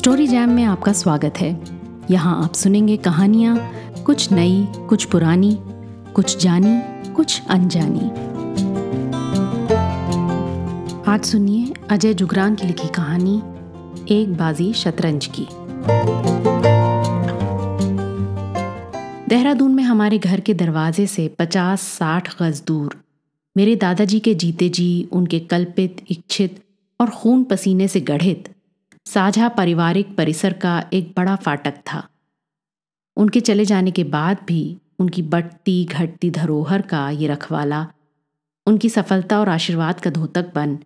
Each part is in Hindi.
स्टोरी जैम में आपका स्वागत है। यहाँ आप सुनेंगे कहानियाँ, कुछ नई, कुछ पुरानी, कुछ जानी, कुछ अनजानी। आज सुनिए अजय जुगरान की लिखी कहानी, एक बाजी शतरंज की। देहरादून में हमारे घर के दरवाजे से पचास साठ गज दूर, मेरे दादाजी के जीते जी, उनके कल्पित, इच्छित और खून पसीने से गढ़ित साझा पारिवारिक परिसर का एक बड़ा फाटक था। उनके चले जाने के बाद भी उनकी बढ़ती घटती धरोहर का ये रखवाला, उनकी सफलता और आशीर्वाद का धोतक बन,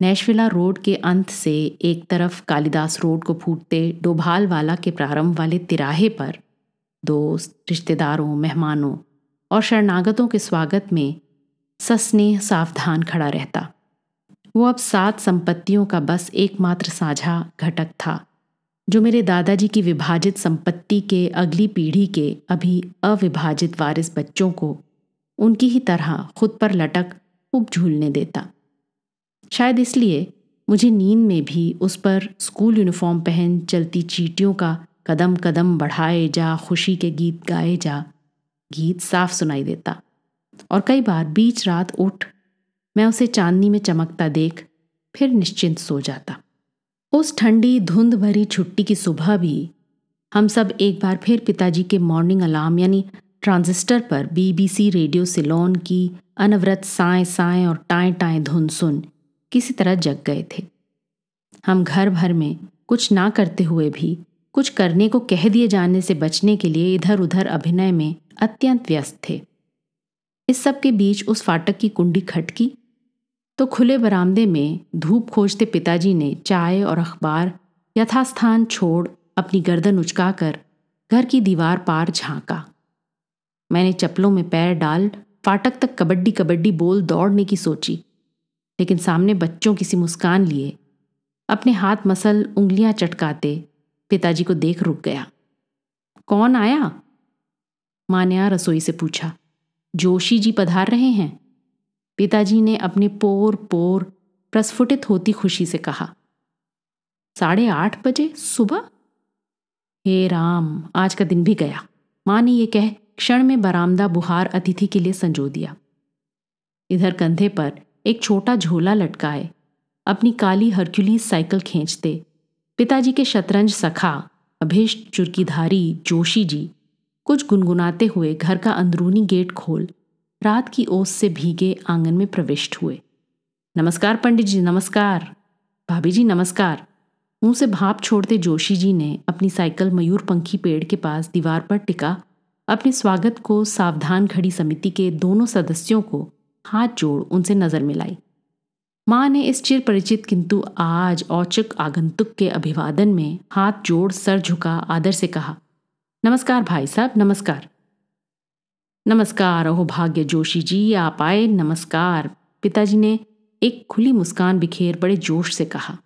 नेशविला रोड के अंत से एक तरफ़ कालिदास रोड को फूटते डोभाल वाला के प्रारंभ वाले तिराहे पर दोस्त, रिश्तेदारों, मेहमानों और शरणागतों के स्वागत में सस्नेह सावधान खड़ा रहता। वो अब सात संपत्तियों का बस एकमात्र साझा घटक था, जो मेरे दादाजी की विभाजित संपत्ति के अगली पीढ़ी के अभी अविभाजित वारिस बच्चों को उनकी ही तरह खुद पर लटक खूब झूलने देता। शायद इसलिए मुझे नींद में भी उस पर स्कूल यूनिफॉर्म पहन चलती चीटियों का कदम कदम बढ़ाए जा, खुशी के गीत गाए जा, गीत साफ़ सुनाई देता और कई बार बीच रात उठ मैं उसे चांदनी में चमकता देख फिर निश्चिंत सो जाता। उस ठंडी धुंध भरी छुट्टी की सुबह भी हम सब एक बार फिर पिताजी के मॉर्निंग अलार्म यानी ट्रांजिस्टर पर बीबीसी रेडियो सिलोन की अनवरत साए साए और टाए टाए धुन सुन किसी तरह जग गए थे। हम घर भर में कुछ ना करते हुए भी कुछ करने को कह दिए जाने से बचने के लिए इधर उधर अभिनय में अत्यंत व्यस्त थे। इस सब के बीच उस फाटक की कुंडी खटकी तो खुले बरामदे में धूप खोजते पिताजी ने चाय और अखबार, यथास्थान छोड़ अपनी गर्दन उचकाकर घर की दीवार पार झांका। मैंने चप्पलों में पैर डाल फाटक तक कबड्डी कबड्डी बोल दौड़ने की सोची, लेकिन सामने बच्चों किसी मुस्कान लिए अपने हाथ मसल उंगलियाँ चटकाते पिताजी को देख रुक गया। कौन आया? मान्या रसोई से पूछा। जोशी जी पधार रहे हैं? पिताजी ने अपने पोर पोर प्रस्फुटित होती खुशी से कहा, साढ़े आठ बजे सुबह? हे राम, आज का दिन भी गया। माँ ने यह कह क्षण में बरामदा बुहार अतिथि के लिए संजो दिया। इधर कंधे पर एक छोटा झोला लटकाए, अपनी काली हरक्यूलीस साइकिल खींचते, पिताजी के शतरंज सखा, अभीष्ट चुरकीधारी जोशी जी कुछ गुनगुनाते हुए घर का अंदरूनी गेट खोल रात की ओस से भीगे आँगन में प्रविष्ट हुए। नमस्कार, पंडित जी, नमस्कार। भाभी जी, नमस्कार। मुँह से भाप छोड़ते जोशी जी ने अपनी साइकिल मयूर पंखी पेड़ के पास दीवार पर टिका, अपने स्वागत को सावधान खड़ी समिति के दोनों सदस्यों को हाथ जोड़ उनसे नज़र मिलाई। माँ ने इस चिर परिचित किंतु आज औचक आगंतुक के अभिवादन में हाथ जोड़ सर झुका आदर से कहा, नमस्कार भाई साहब, नमस्कार। नमस्कार, अहो भाग्य जोशी जी, आप आए, नमस्कार। पिताजी ने एक खुली मुस्कान बिखेर बड़े जोश से कहा।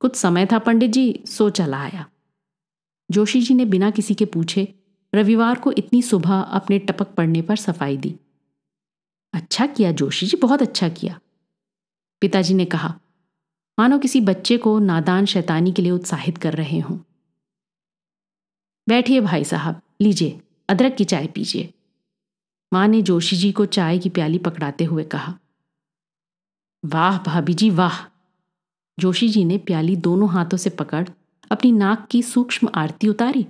कुछ समय था पंडित जी, सो चला आया। जोशी जी ने बिना किसी के पूछे रविवार को इतनी सुबह अपने टपक पड़ने पर सफ़ाई दी। अच्छा किया जोशी जी, बहुत अच्छा किया। पिताजी ने कहा, मानो किसी बच्चे को नादान शैतानी के लिए उत्साहित कर रहे हों। बैठिए भाई साहब, लीजिए, अदरक की चाय पीजिए। माँ ने जोशी जी को चाय की प्याली पकड़ाते हुए कहा, वाह भाभी जी, वाह! जोशी जी ने प्याली दोनों हाथों से पकड़, अपनी नाक की सूक्ष्म आरती उतारी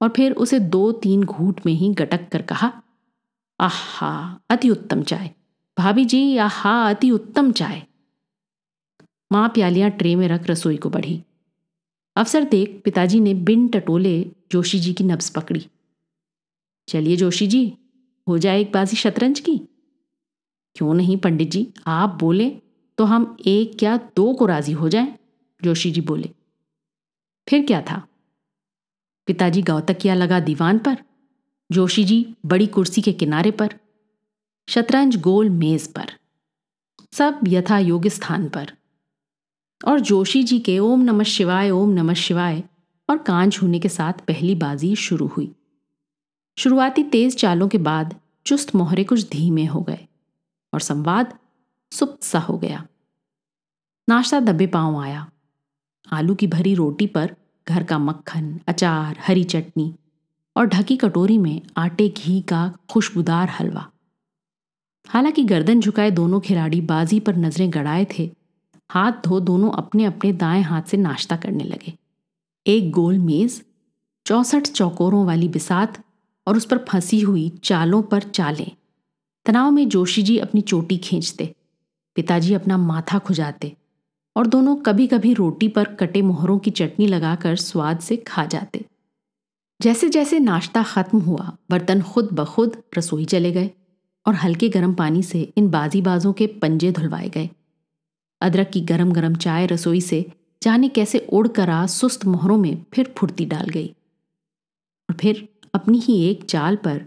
और फिर उसे दो तीन घूट में ही गटक कर कहा, आहा, अति उत्तम चाय। भाभी जी, आहा, अति उत्तम चाय! माँ प्यालियाँ ट्रे में रख रसोई को बढ़ी। अवसर देख पिताजी ने बिन टटोले जोशी जी की नब्स पकड़ी। चलिए जोशी जी हो जाए एक बाजी शतरंज की? क्यों नहीं, पंडित जी? आप बोले तो हम एक या दो को राज़ी हो जाएँ, जोशी जी बोले। फिर क्या था? पिताजी गौतकिया लगा दीवान पर, जोशी जी बड़ी कुर्सी के किनारे पर, शतरंज गोल मेज पर, सब यथा योग्य स्थान पर। और जोशी जी के ओम नमः शिवाय, ओम नमः शिवाय और कान छूने के साथ पहली बाजी शुरू हुई। शुरुआती तेज चालों के बाद चुस्त मोहरे कुछ धीमे हो गए और संवाद सुप्त सा हो गया। नाश्ता दबे पाँव आया। आलू की भरी रोटी पर घर का मक्खन, अचार, हरी चटनी और ढकी कटोरी में आटे, घी का खुशबूदार हलवा। हालाँकि गर्दन झुकाए दोनों खिलाड़ी बाजी पर नज़रें गड़ाए थे, हाथ धो दोनों अपने अपने दाएँ हाथ से नाश्ता करने लगे। एक गोल मेज, चौसठ चौकोरों वाली बिसात और उस पर फंसी हुई चालों पर चालें। तनाव में जोशी जी अपनी चोटी खींचते, पिताजी अपना माथा खुजाते और दोनों कभी कभी रोटी पर कटे मोहरों की चटनी लगाकर स्वाद से खा जाते। जैसे जैसे नाश्ता खत्म हुआ, बर्तन खुद ब खुद रसोई चले गए और हल्के गर्म पानी से इन बाजीबाजों के पंजे धुलवाए गए। अदरक की गरम गरम चाय रसोई से जाने कैसे उड़ कर आ सुस्त मोहरों में फिर फुर्ती डाल गई। और फिर अपनी ही एक चाल पर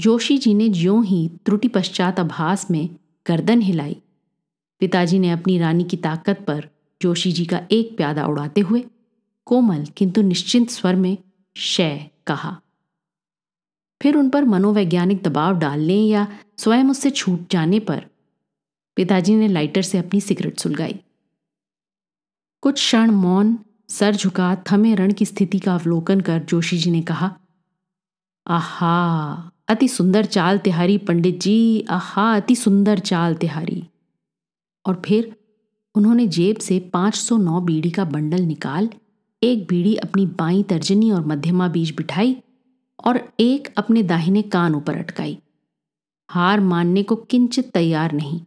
जोशी जी ने ज्यों ही त्रुटि पश्चात अभास में गर्दन हिलाई। पिताजी ने अपनी रानी की ताकत पर जोशी जी का एक प्यादा उड़ाते हुए कोमल किंतु निश्चिंत स्वर में शय कहा, फिर उन पर मनोवैज्ञानिक दबाव डालने या स्वयं उससे छूट जाने पर? पिताजी ने लाइटर से अपनी सिगरेट सुलगाई। कुछ क्षण मौन, सर झुका, थमे रण की स्थिति का अवलोकन कर जोशी जी ने कहा आहा, अति सुंदर चाल तिहारी पंडित जी, आहा, अति सुंदर चाल तिहारी। और फिर उन्होंने जेब से 509 बीड़ी का बंडल निकाल, एक बीड़ी अपनी बाई तर्जनी और मध्यमा बीच बिठाई और एक अपने दाहिने कान ऊपर अटकाई। हार मानने को किंचित तैयार नहीं।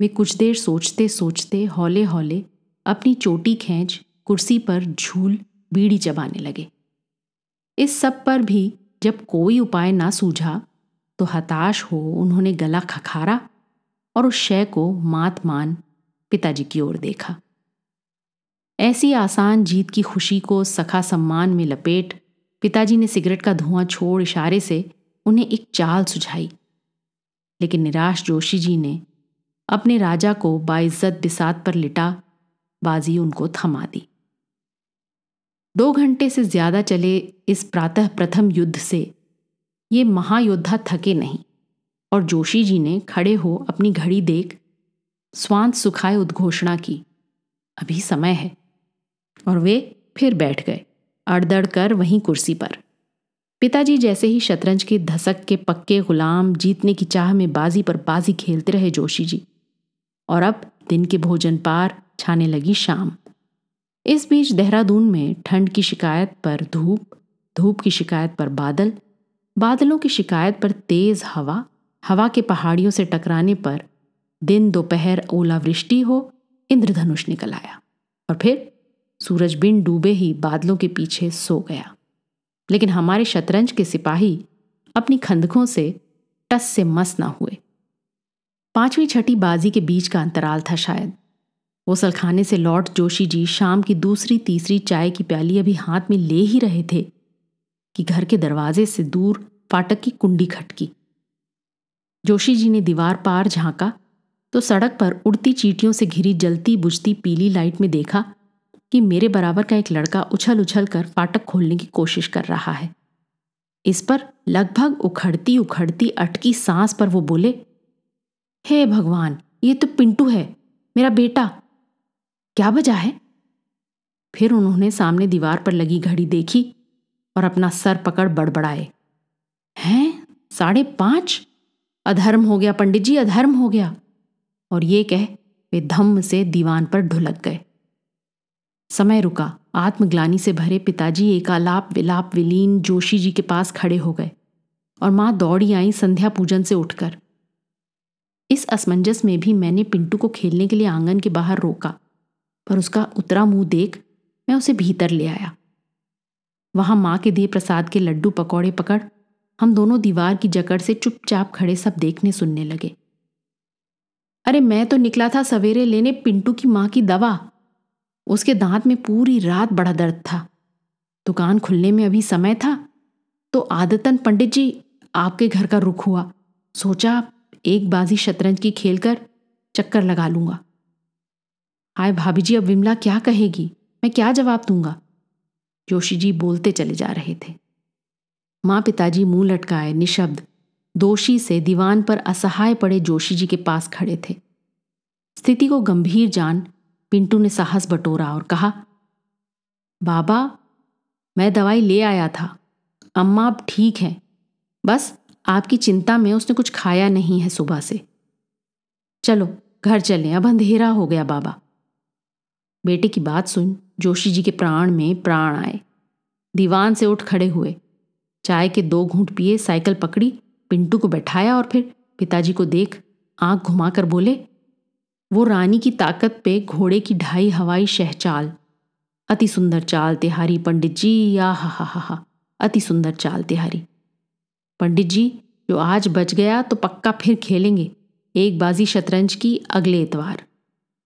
वे कुछ देर सोचते सोचते हौले हौले अपनी चोटी खींच, कुर्सी पर झूल बीड़ी चबाने लगे। इस सब पर भी जब कोई उपाय ना सूझा तो हताश हो उन्होंने गला खखारा और उस शय को मात मान पिताजी की ओर देखा। ऐसी आसान जीत की खुशी को सखा सम्मान में लपेट पिताजी ने सिगरेट का धुआँ छोड़ इशारे से उन्हें एक चाल सुझाई। लेकिन निराश जोशी जी ने अपने राजा को बाइज्जत बिसात पर लिटा, बाजी उनको थमा दी। दो घंटे से ज़्यादा चले इस प्रातः प्रथम युद्ध से। ये महायोद्धा थके नहीं और जोशी जी ने खड़े हो अपनी घड़ी देख स्वांत सुखाए उद्घोषणा की। अभी समय है। और वे फिर बैठ गए, अड़दड़ कर वहीं कुर्सी पर। पिताजी जैसे ही शतरंज के धसक के पक्के गुलाम जीतने की चाह में बाजी पर बाजी खेलते रहे जोशी जी और अब दिन के भोजन पार छाने लगी शाम। इस बीच देहरादून में ठंड की शिकायत पर धूप धूप की शिकायत पर बादल, बादलों की शिकायत पर तेज हवा हवा के पहाड़ियों से टकराने पर दिन दोपहर ओलावृष्टि हो, इंद्रधनुष निकल आया और फिर सूरज बिन डूबे ही बादलों के पीछे सो गया। लेकिन हमारे शतरंज के सिपाही अपनी खंदकों से टस से मस ना हुए। पांचवी छठी बाजी के बीच का अंतराल था शायद। खाने से लौट जोशी जी शाम की दूसरी तीसरी चाय की प्याली अभी हाथ में ले ही रहे थे कि घर के दरवाजे से दूर फाटक की कुंडी खटकी। जोशी जी ने दीवार पार झांका तो सड़क पर उड़ती चीटियों से घिरी जलती बुझती पीली लाइट में देखा कि मेरे बराबर का एक लड़का उछल उछल कर फाटक खोलने की कोशिश कर रहा है। इस पर लगभग उखड़ती उखड़ती अटकी सांस पर वो बोले, हे भगवान, ये तो पिंटू है, मेरा बेटा क्या वजह है? फिर उन्होंने सामने दीवार पर लगी घड़ी देखी और अपना सर पकड़ बड़बड़ाए। हैं? साढ़े पाँच? अधर्म हो गया, पंडित जी, अधर्म हो गया। और ये कह वे धम्म से दीवान पर ढुलक गए। समय रुका। आत्मग्लानी से भरे पिताजी एकालाप विलाप विलीन जोशी जी के पास खड़े हो गए और माँ दौड़ी आई संध्या पूजन से उठकर। इस असमंजस में भी मैंने पिंटू को खेलने के लिए आँगन के बाहर रोका। पर उसका उतरा मुँह देख मैं उसे भीतर ले आया। वहाँ माँ के दिए प्रसाद के लड्डू पकौड़े पकड़ हम दोनों दीवार की जकड़ से चुपचाप खड़े सब देखने सुनने लगे। अरे मैं तो निकला था सवेरे लेने पिंटू की माँ की दवा। उसके दांत में पूरी रात बड़ा दर्द था। दुकान खुलने में अभी समय था तो आदतन पंडित जी आपके घर का रुख हुआ। सोचा एक बाजी शतरंज की खेल कर चक्कर लगा लूँगा। हाय भाभी जी, अब विमला क्या कहेगी? मैं क्या जवाब दूँगा? जोशी जी बोलते चले जा रहे थे। माँ पिताजी मुँह लटकाए, निशब्द, दोषी से दीवान पर असहाय पड़े जोशी जी के पास खड़े थे। स्थिति को गंभीर जान पिंटू ने साहस बटोरा और कहा, बाबा, मैं दवाई ले आया था। अम्मा अब ठीक है। बस, आपकी चिंता में उसने कुछ खाया नहीं है सुबह से। चलो, घर चलें, अब अंधेरा हो गया बाबा। बेटे की बात सुन, जोशी जी के प्राण में प्राण आए। दीवान से उठ खड़े हुए। चाय के दो घूंट पिए, साइकिल पकड़ी, पिंटू को बैठाया और फिर पिताजी को देख आँख घुमाकर बोले, वो रानी की ताकत पे घोड़े की ढाई हवाई शहचाल। अति सुंदर चाल तिहारी, पंडित जी, या हा हा हा हा, अति सुंदर चाल तिहारी। पंडित जी, जो आज बच गया तो पक्का फिर खेलेंगे। एक बाजी शतरंज की अगले इतवार।